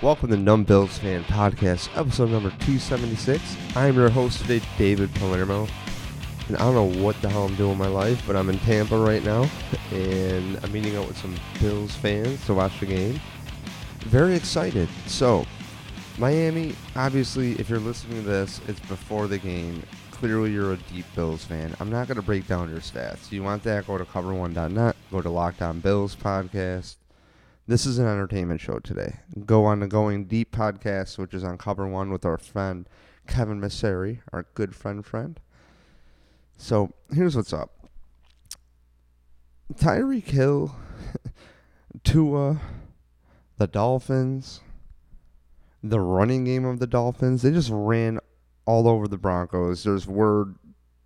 Welcome to Numb Bills Fan Podcast, episode number 276. I'm your host today, David Palermo. And I don't know what the hell I'm doing in my life, but I'm in Tampa right now, and I'm meeting up with some Bills fans to watch the game. Very excited. So, Miami, obviously, if you're listening to this, it's before the game. Clearly, you're a deep Bills fan. I'm not going to break down your stats. You want that? Go to cover1.net, go to Lockdown Bills Podcast. This is an entertainment show today. Go on the Going Deep podcast, which is on Cover One with our friend Kevin Masseri, our good friend friend. So here's what's up. Tyreek Hill, Tua, the Dolphins, the running game of the Dolphins, they just ran all over the Broncos. There's word,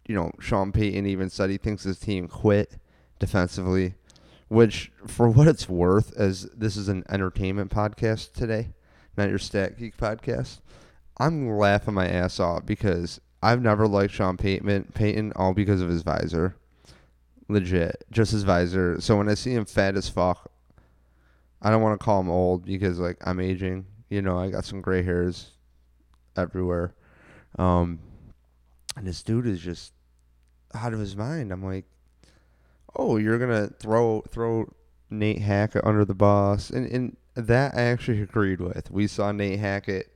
you know, Sean Payton even said he thinks his team quit defensively which for what it's worth, as this is an entertainment podcast today, not your Stat Geek podcast, I'm laughing my ass off because I've never liked Sean Payton, Payton all because of his visor. Legit, just his visor. So when I see him fat as fuck, I don't want to call him old because like I'm aging. You know, I got some gray hairs everywhere. Um, and this dude is just out of his mind. I'm like, oh, you're gonna throw throw Nate Hackett under the bus, and and that I actually agreed with. We saw Nate Hackett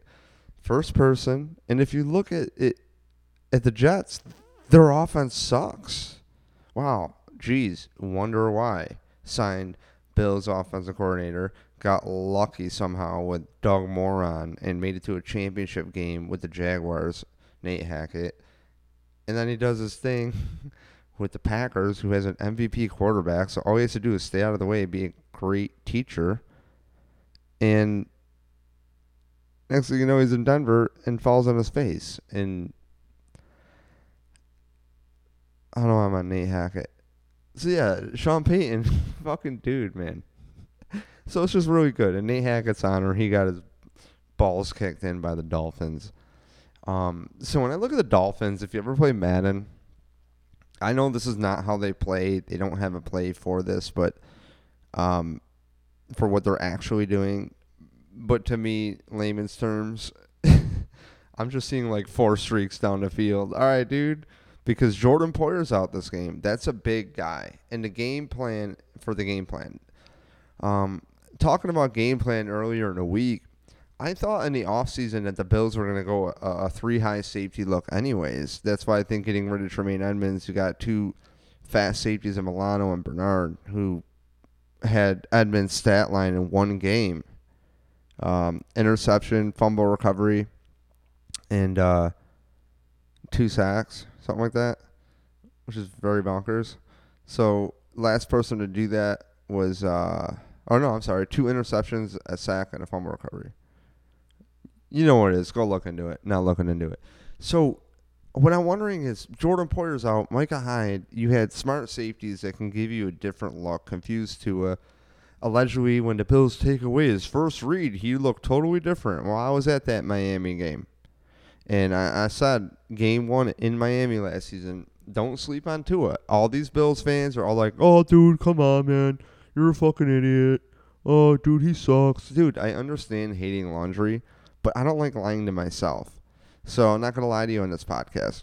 first person, and if you look at it at the Jets, their offense sucks. Wow, geez, wonder why. Signed Bills offensive coordinator, got lucky somehow with Doug Marrone and made it to a championship game with the Jaguars, Nate Hackett. And then he does his thing with the Packers, who has an MVP quarterback. So all he has to do is stay out of the way, be a great teacher. And next thing you know, he's in Denver and falls on his face. And I don't know I'm on Nate Hackett. So yeah, Sean Payton, fucking dude, man. So it's just really good. And Nate Hackett's honor, he got his balls kicked in by the Dolphins. Um, so when I look at the Dolphins, if you ever play Madden, I know this is not how they play. They don't have a play for this, but um, for what they're actually doing. But to me, layman's terms, I'm just seeing like four streaks down the field. All right, dude, because Jordan Poyer's out this game. That's a big guy. And the game plan for the game plan. Um, talking about game plan earlier in the week, I thought in the offseason that the Bills were going to go a, a, three high safety look, anyways. That's why I think getting rid of Tremaine Edmunds, who got two fast safeties in Milano and Bernard, who had Edmunds' stat line in one game um, interception, fumble recovery, and uh, two sacks, something like that, which is very bonkers. So, last person to do that was, uh, oh no, I'm sorry, two interceptions, a sack, and a fumble recovery. You know what it is. Go look into it. Not looking into it. So what I'm wondering is Jordan Poyer's out. Micah Hyde, you had smart safeties that can give you a different look. Confused to a allegedly when the Bills take away his first read, he looked totally different. Well, I was at that Miami game. And I, I said game one in Miami last season, don't sleep on Tua. All these Bills fans are all like, Oh dude, come on man. You're a fucking idiot. Oh dude, he sucks. Dude, I understand hating laundry but I don't like lying to myself. So I'm not going to lie to you on this podcast.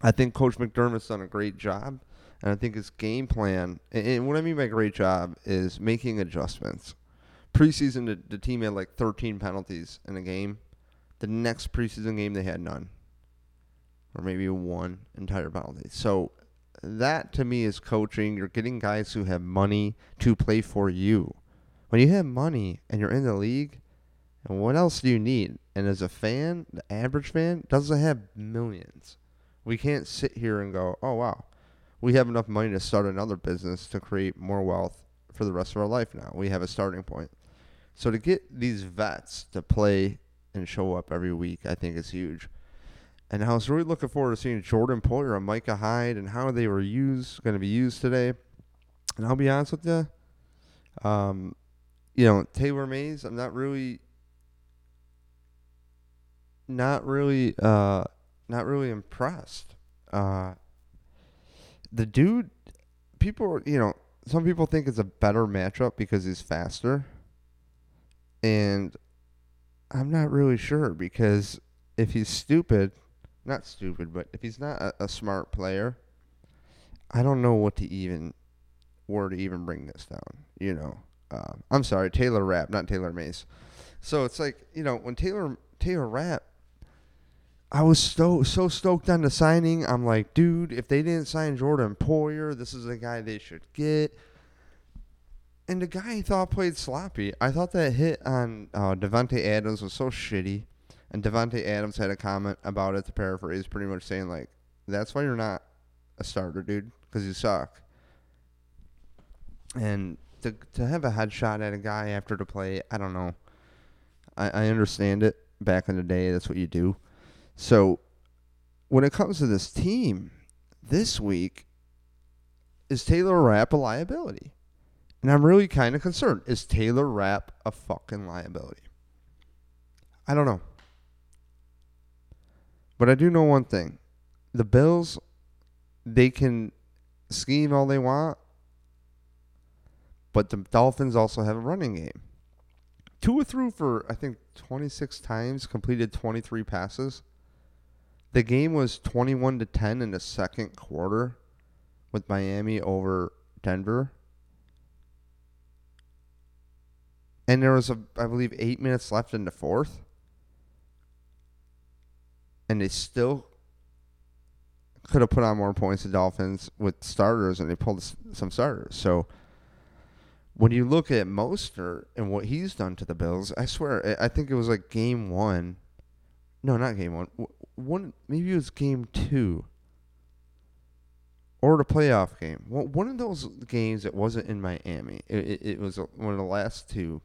I think Coach McDermott's done a great job. And I think his game plan, and what I mean by great job, is making adjustments. Preseason, the, the team had like 13 penalties in a game. The next preseason game, they had none. Or maybe one entire penalty. So that to me is coaching. You're getting guys who have money to play for you. When you have money and you're in the league, and what else do you need? And as a fan, the average fan doesn't have millions. We can't sit here and go, oh, wow, we have enough money to start another business to create more wealth for the rest of our life now. We have a starting point. So to get these vets to play and show up every week, I think is huge. And I was really looking forward to seeing Jordan Poyer and Micah Hyde and how they were used, going to be used today. And I'll be honest with you, um, you know, Taylor Mays, I'm not really not really uh not really impressed. Uh the dude people you know, some people think it's a better matchup because he's faster. And I'm not really sure because if he's stupid, not stupid, but if he's not a, a smart player, I don't know what to even where to even bring this down. You know, uh, I'm sorry, Taylor Rapp, not Taylor Mace. So it's like you know when Taylor Taylor Rapp, I was so so stoked on the signing. I'm like, dude, if they didn't sign Jordan Poyer, this is a guy they should get. And the guy I thought played sloppy. I thought that hit on uh, Adams was so shitty. And Davante Adams had a comment about it to paraphrase, pretty much saying like, "That's why you're not a starter, dude, because you suck." And to to have a headshot at a guy after the play, I don't know. I, I understand it. Back in the day, that's what you do. So when it comes to this team, this week is Taylor Rapp a liability? And I'm really kind of concerned. Is Taylor Rapp a fucking liability? I don't know. But I do know one thing. The Bills, they can scheme all they want, but the Dolphins also have a running game. Tua threw for, I think, 26 times, completed 23 passes. The game was 21 to 10 in the second quarter with Miami over Denver. And there was, a, I believe, eight minutes left in the fourth. And they still could have put on more points to Dolphins with starters, and they pulled some starters. So when you look at Mostert and what he's done to the Bills, I swear, I think it was like game one. No, not game one. One maybe it was game two. Or the playoff game. One of those games that wasn't in Miami. It, it, it was uh, one of the last two.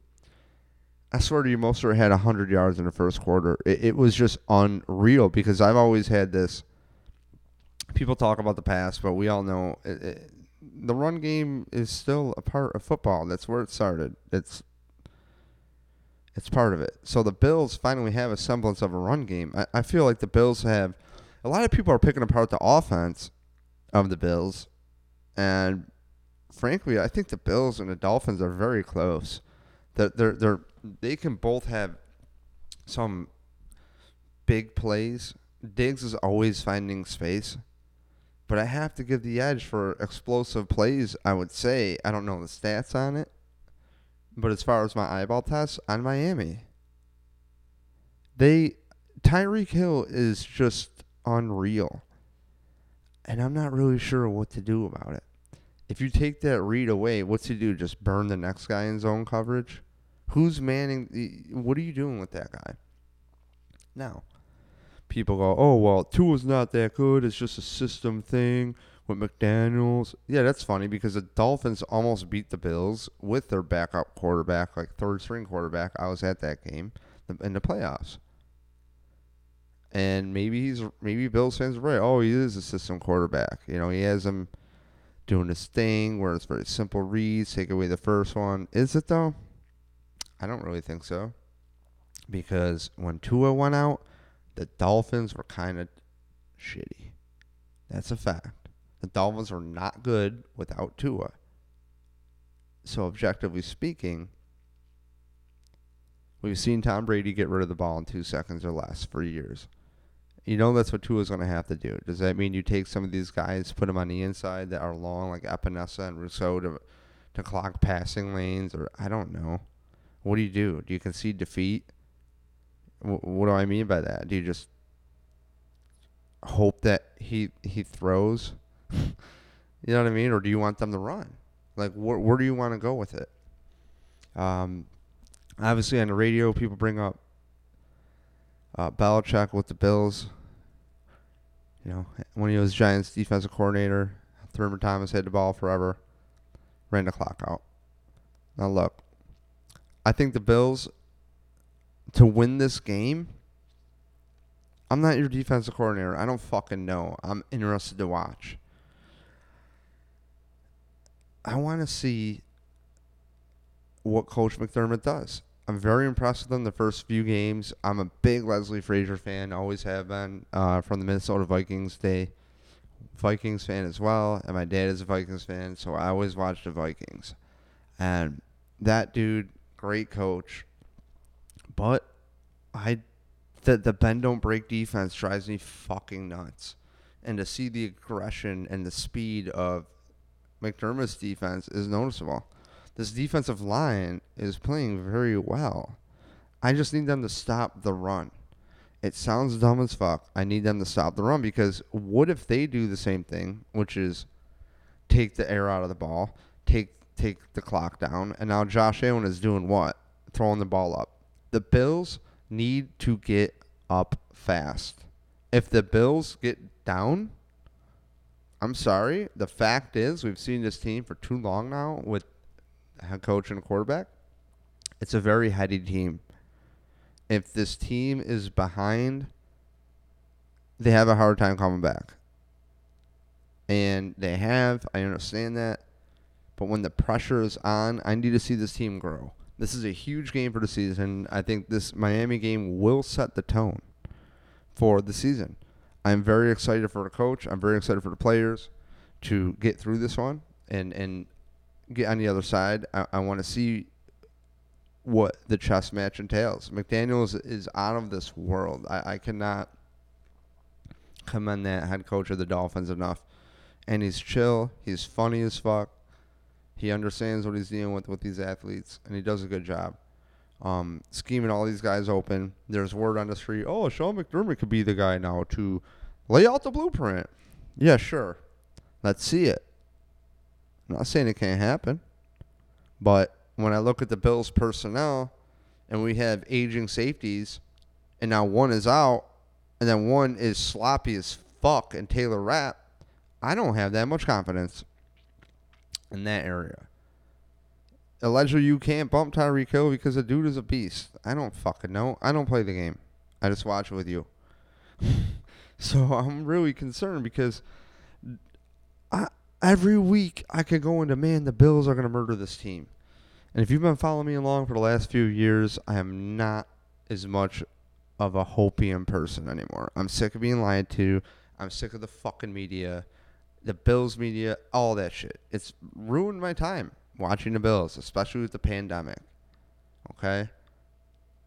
I swear to you, Mostert had 100 yards in the first quarter. It, it was just unreal because I've always had this. People talk about the past, but we all know it, the run game is still a part of football. That's where it started. It's it's part of it. So the Bills finally have a semblance of a run game. I, I feel like the Bills have a lot of people are picking apart the offense of the Bills, and frankly, I think the Bills and the Dolphins are very close. That they're, they're, they can both have some big plays. Diggs is always finding space but I have to give the edge for explosive plays. I would say I don't know the stats on it, but as far as my eyeball test on Miami, they Tyreek Hill is just unreal, and I'm not really sure what to do about it. If you take that read away, what's he do? Just burn the next guy in zone coverage? Who's manning? The, what are you doing with that guy? Now, people go, oh, well, Tua's not that good. It's just a system thing with McDaniels. Yeah, that's funny because the Dolphins almost beat the Bills with their backup quarterback, like third string quarterback. I was at that game in the playoffs. And maybe he's maybe Bills fans are right. Oh, he is a system quarterback. You know, he has him doing this thing where it's very simple reads, take away the first one. Is it though? I don't really think so. Because when Tua went out, the Dolphins were kind of shitty. That's a fact. The Dolphins are not good without Tua. So, objectively speaking, we've seen Tom Brady get rid of the ball in two seconds or less for years. You know that's what Tua's going to have to do. Does that mean you take some of these guys, put them on the inside that are long, like Epenesa and Rousseau, to, to clock passing lanes? Or I don't know. What do you do? Do you concede defeat? what do I mean by that? Do you just hope that he he throws? you know what I mean? Or do you want them to run? Like, where where do you want to go with it? Um, obviously on the radio, people bring up uh, Belichick with the Bills. You know, when he was Giants defensive coordinator, Thurman Thomas had the ball forever, ran the clock out. Now look, I think the Bills to win this game, I'm not your defensive coordinator. I don't fucking know. I'm interested to watch. I want to see what Coach McDermott does. I'm very impressed with him the first few games. I'm a big Leslie Frazier fan, always have been uh, from the Minnesota Vikings day. Vikings fan as well, and my dad is a Vikings fan, so I always watch the Vikings. And that dude, great coach, But I the the bend don't break defense drives me fucking nuts. And to see the aggression and the speed of McDermott's defense is noticeable. This defensive line is playing very well. I just need them to stop the run. It sounds dumb as fuck. I need them to stop the run because what if they do the same thing, which is take the air out of the ball, take take the clock down, and now Josh Allen is doing what? Throwing the ball up. The Bills need to get up fast. If the Bills get down, I'm sorry. The fact is, we've seen this team for too long now with head coach and a quarterback. It's a very heady team. If this team is behind, they have a hard time coming back. And they have, I understand that. But when the pressure is on, I need to see this team grow. This is a huge game for the season. I think this Miami game will set the tone for the season. I'm very excited for the coach. I'm very excited for the players to get through this one and and get on the other side. I, I want to see what the chess match entails. McDaniels is out of this world. I, I cannot commend that head coach of the Dolphins enough. And he's chill. He's funny as fuck. He understands what he's dealing with with these athletes, and he does a good job. Um, scheming all these guys open. There's word on the street. Oh, Sean McDermott could be the guy now to lay out the blueprint. Yeah, sure. Let's see it. I'm not saying it can't happen, but when I look at the Bills personnel and we have aging safeties, and now one is out, and then one is sloppy as fuck and Taylor Rapp, I don't have that much confidence in that area. Allegedly, you can't bump Tyreek Hill because the dude is a beast. I don't fucking know. I don't play the game. I just watch it with you. so I'm really concerned because I, every week I could go into, man, the Bills are going to murder this team. And if you've been following me along for the last few years, I am not as much of a hopium person anymore. I'm sick of being lied to. I'm sick of the fucking media, the Bills media, all that shit. It's ruined my time watching the Bills, especially with the pandemic. Okay?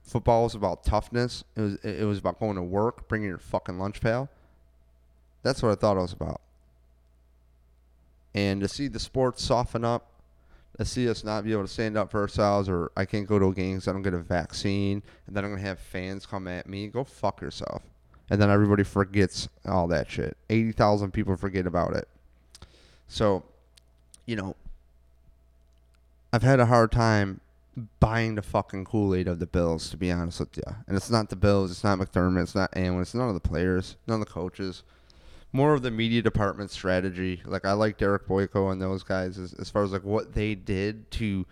Football was about toughness. It was it was about going to work, bringing your fucking lunch pail. That's what I thought it was about. And to see the sports soften up, to see us not be able to stand up for ourselves, or I can't go to a game because I don't get a vaccine, and then I'm gonna have fans come at me. Go fuck yourself. And then everybody forgets all that shit. Eighty thousand people forget about it. So, you know, I've had a hard time buying the fucking Kool Aid of the Bills, to be honest with you. And it's not the Bills, it's not McDermott, it's not anyone, it's none of the players, none of the coaches. More of the media department strategy. Like I like Derek Boyko and those guys as, as far as like what they did to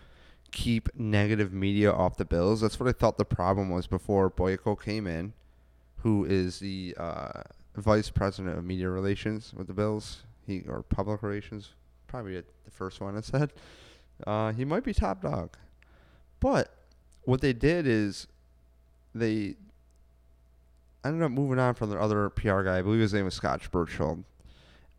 keep negative media off the Bills. That's what I thought the problem was before Boyko came in, who is the uh, vice president of media relations with the Bills. He or public relations, probably the first one I said. Uh, he might be top dog. But what they did is they ended up moving on from their other PR guy. I believe his name was Scott Birchfield.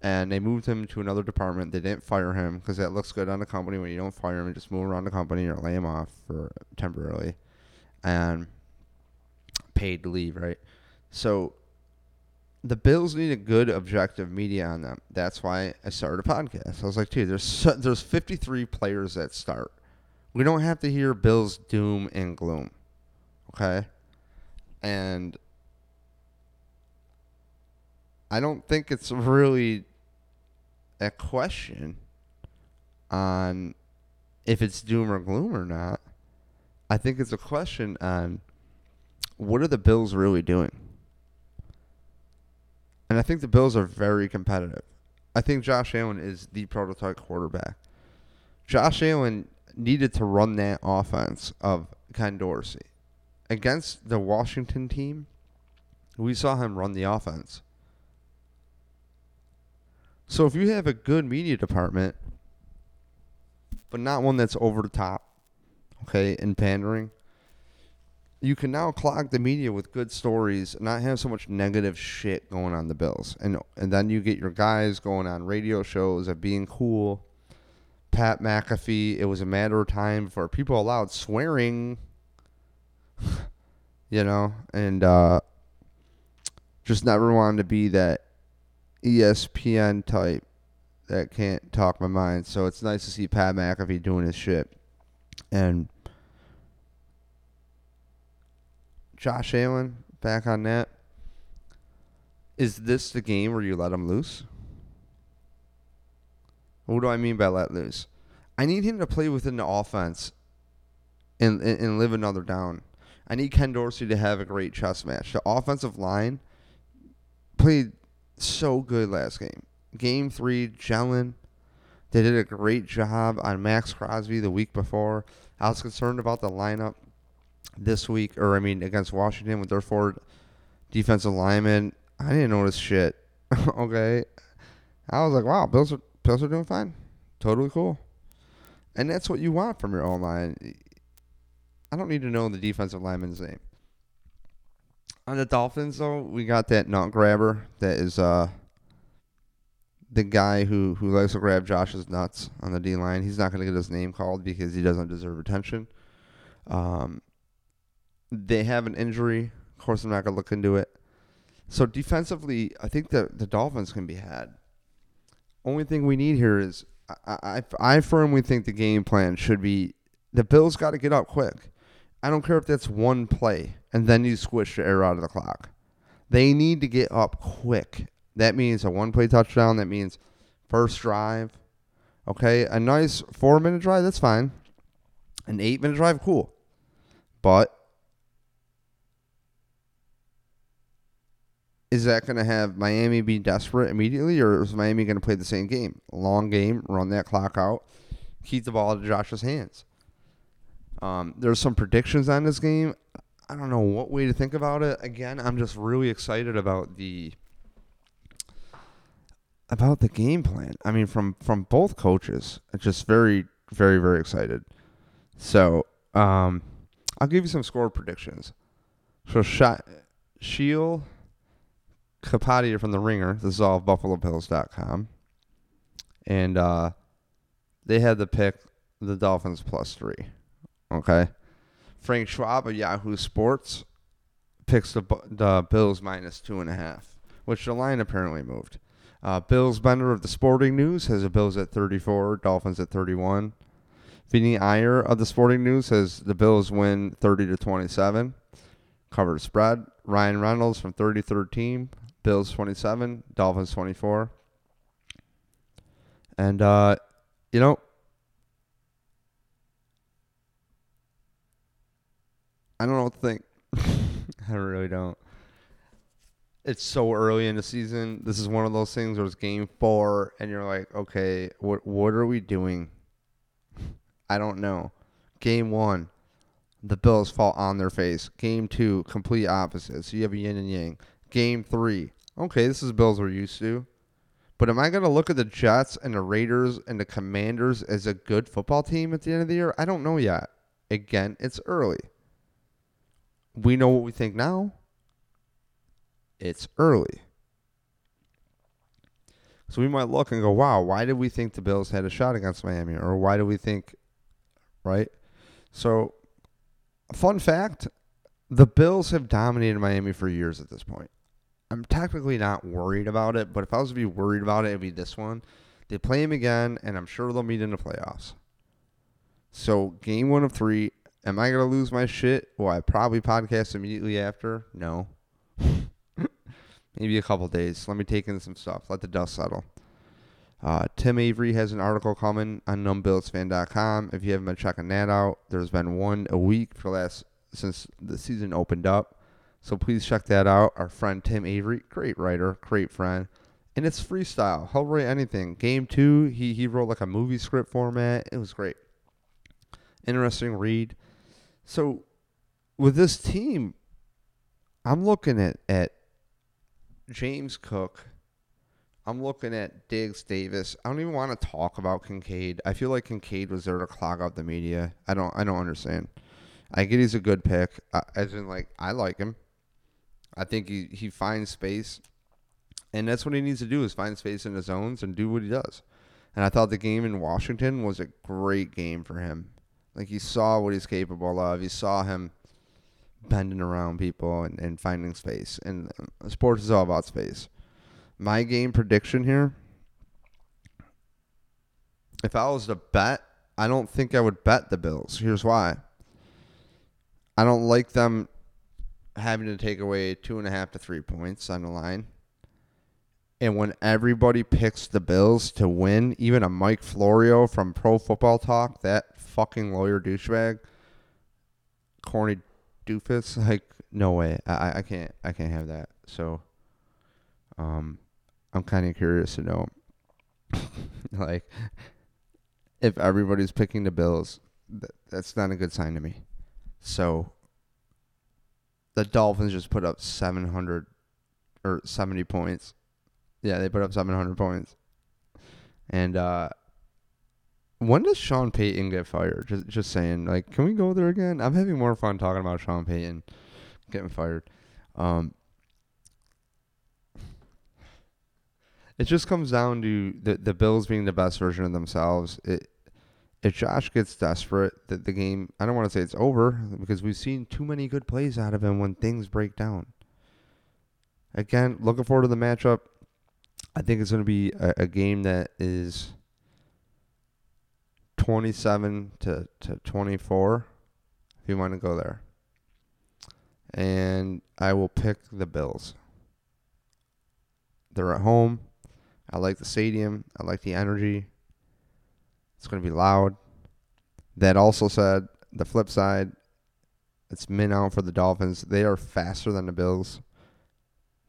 And they moved him to another department. They didn't fire him because that looks good on the company when you don't fire him. You just move around the company or lay him off for temporarily. And paid to leave, right? So the Bills need a good objective media on them. That's why I started a podcast. I was like, dude, there's so, there's 53 players that start. We don't have to hear Bills doom and gloom. Okay? And I don't think it's really a question on if it's doom or gloom or not. I think it's a question on what are the Bills really doing? And I think the Bills are very competitive. I think Josh Allen is the prototype quarterback. Josh Allen needed to run that offense of Ken Dorsey. Against the Washington team, we saw him run the offense. So if you have a good media department, but not one that's over the top, okay, and pandering, you can now clog the media with good stories and not have so much negative shit going on the Bills. And and then you get your guys going on radio shows of being cool Pat McAfee, it was a matter of time for people allowed swearing. you know, and uh, just never wanted to be that ESPN type that can't talk my mind. So it's nice to see Pat McAfee doing his shit. And Josh Allen back on that. Is this the game where you let him loose? What do I mean by let loose? I need him to play within the offense and, and, and live another down. I need Ken Dorsey to have a great chess match. The offensive line played so good last game. Game three, Jelen, they did a great job on Maxx Crosby the week before. I was concerned about the lineup this week, or I mean against Washington with their forward defensive lineman. I didn't notice shit. okay, I was like, wow, Bills are Bills are doing fine, totally cool, and that's what you want from your own line. I don't need to know the defensive lineman's name. On the Dolphins, though, we got that nut grabber that is uh the guy who who likes to grab Josh's nuts on the D line. He's not going to get his name called because he doesn't deserve attention. Um, they have an injury. Of course, I'm not going to look into it. So defensively, I think that the Dolphins can be had. Only thing we need here is I, I, I firmly think the game plan should be the Bills got to get up quick. I don't care if that's one play and then you squish the air out of the clock. They need to get up quick. That means a one play touchdown. That means first drive. Okay, a nice four minute drive, that's fine. An eight minute drive, cool. But is that going to have Miami be desperate immediately, or is Miami going to play the same game? Long game, run that clock out, keep the ball to Josh's hands. Um, there's some predictions on this game. I don't know what way to think about it. Again, I'm just really excited about the about the game plan. I mean, from from both coaches, just very, very, very excited. So, um, I'll give you some score predictions. So, shot Sheil Kapadia from the Ringer. This is all BuffaloBills.com, and uh, they had the pick the Dolphins plus three. Okay, Frank Schwab of Yahoo Sports picks the the Bills minus two and a half, which the line apparently moved. Uh, Bills Bender of the Sporting News has the Bills at 34, Dolphins at 31. Vinnie Iyer of the Sporting News says the Bills win 30 to 27. Covered spread. Ryan Reynolds from 33rd team, Bills 27, Dolphins 24. And uh, you know, I don't know what to think. I really don't. It's so early in the season. This is one of those things where it's game four, and you're like, okay, what what are we doing? I don't know. Game one, the Bills fall on their face. Game two, complete opposite. So you have a yin and yang. Game three, okay, this is Bills we're used to. But am I going to look at the Jets and the Raiders and the Commanders as a good football team at the end of the year? I don't know yet. Again, it's early. We know what we think now. It's early. So we might look and go, wow, why did we think the Bills had a shot against Miami? Or why do we think, right? So, fun fact the Bills have dominated Miami for years at this point. I'm technically not worried about it, but if I was to be worried about it, it'd be this one. They play him again, and I'm sure they'll meet in the playoffs. So, game one of three. Am I going to lose my shit? Will I probably podcast immediately after? No. Maybe a couple days. Let me take in some stuff. Let the dust settle. Uh, Tim Avery has an article coming on numbbillsfan.com. If you haven't been checking that out, there's been one a week for last since the season opened up. So please check that out. Our friend Tim Avery, great writer, great friend. And it's freestyle. He'll write anything. Game two, he, he wrote like a movie script format. It was great. Interesting read. So with this team, I'm looking at, at James Cook. I'm looking at Diggs Davis. I don't even want to talk about Kincaid. I feel like Kincaid was there to clog up the media. I don't I don't understand. I get he's a good pick. As in like I like him. I think he, he finds space. And that's what he needs to do is find space in the zones and do what he does. And I thought the game in Washington was a great game for him. Like he saw what he's capable of. He saw him bending around people and, and finding space. And uh, sports is all about space. My game prediction here if I was to bet, I don't think I would bet the Bills. Here's why. I don't like them having to take away two and a half to three points on the line. And when everybody picks the Bills to win, even a Mike Florio from Pro Football Talk, that fucking lawyer douchebag, corny doofus, like no way, I I can't I can't have that. So, um, I'm kind of curious to know, like, if everybody's picking the Bills, th- that's not a good sign to me. So, the Dolphins just put up 700 or 70 points. Yeah, they put up 700 points. And uh when does Sean Payton get fired? Just just saying, like, can we go there again? I'm having more fun talking about Sean Payton getting fired. Um It just comes down to the the Bills being the best version of themselves. It if Josh gets desperate, that the game, I don't want to say it's over because we've seen too many good plays out of him when things break down. Again, looking forward to the matchup. I think it's going to be a, a game that is 27 to, to 24, if you want to go there. And I will pick the Bills. They're at home. I like the stadium. I like the energy. It's going to be loud. That also said, the flip side, it's min out for the Dolphins. They are faster than the Bills.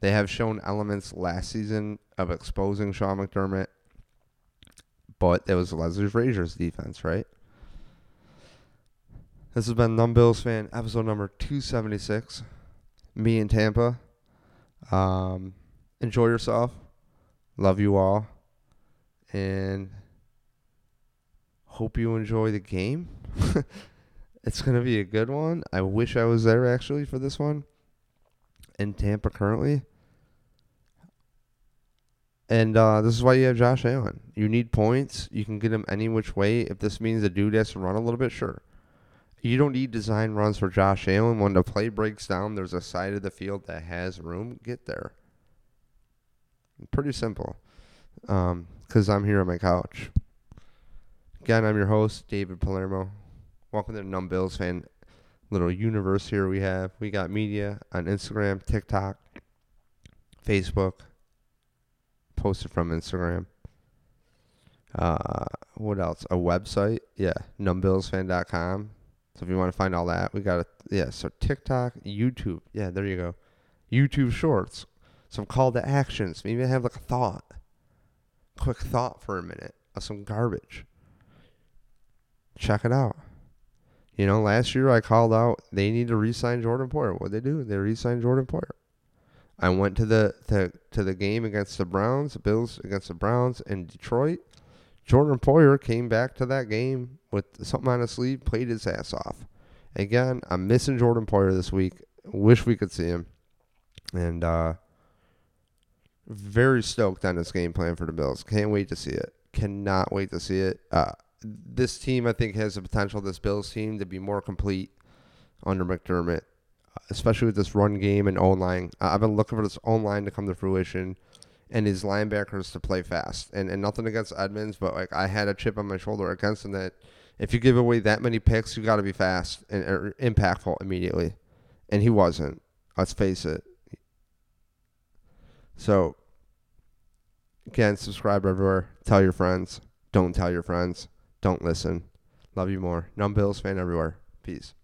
They have shown elements last season of exposing Sean McDermott, but it was Leslie Frazier's defense, right? This has been Numb Bills fan episode number 276. Me in Tampa. Um, enjoy yourself. Love you all. And hope you enjoy the game. it's going to be a good one. I wish I was there actually for this one in Tampa currently. And uh, this is why you have Josh Allen. You need points. You can get him any which way. If this means the dude has to run a little bit, sure. You don't need design runs for Josh Allen. When the play breaks down, there's a side of the field that has room. Get there. Pretty simple. Because um, I'm here on my couch. Again, I'm your host, David Palermo. Welcome to the Numb Bills fan little universe here we have. We got media on Instagram, TikTok, Facebook, posted from Instagram. Uh, what else? A website, yeah, numbbillsfan.com. So if you want to find all that, we got a yeah. So TikTok, YouTube, yeah, there you go. YouTube Shorts, some call to actions. Maybe I have like a thought, quick thought for a minute of some garbage check it out. You know, last year I called out they need to re-sign Jordan Poyer. What they do? They re-signed Jordan Poyer. I went to the to, to the game against the Browns, the Bills against the Browns in Detroit. Jordan Poyer came back to that game with something on his sleeve, played his ass off. Again, I'm missing Jordan Poyer this week. Wish we could see him. And uh very stoked on this game plan for the Bills. Can't wait to see it. Cannot wait to see it. Uh, this team, I think, has the potential, this Bills team, to be more complete under McDermott, especially with this run game and O line. I've been looking for this O line to come to fruition and his linebackers to play fast. And, and nothing against Edmunds, but like I had a chip on my shoulder against him that if you give away that many picks, you got to be fast and er, impactful immediately. And he wasn't. Let's face it. So, again, subscribe everywhere. Tell your friends. Don't tell your friends. Don't listen. Love you more. Numb Bills fan everywhere. Peace.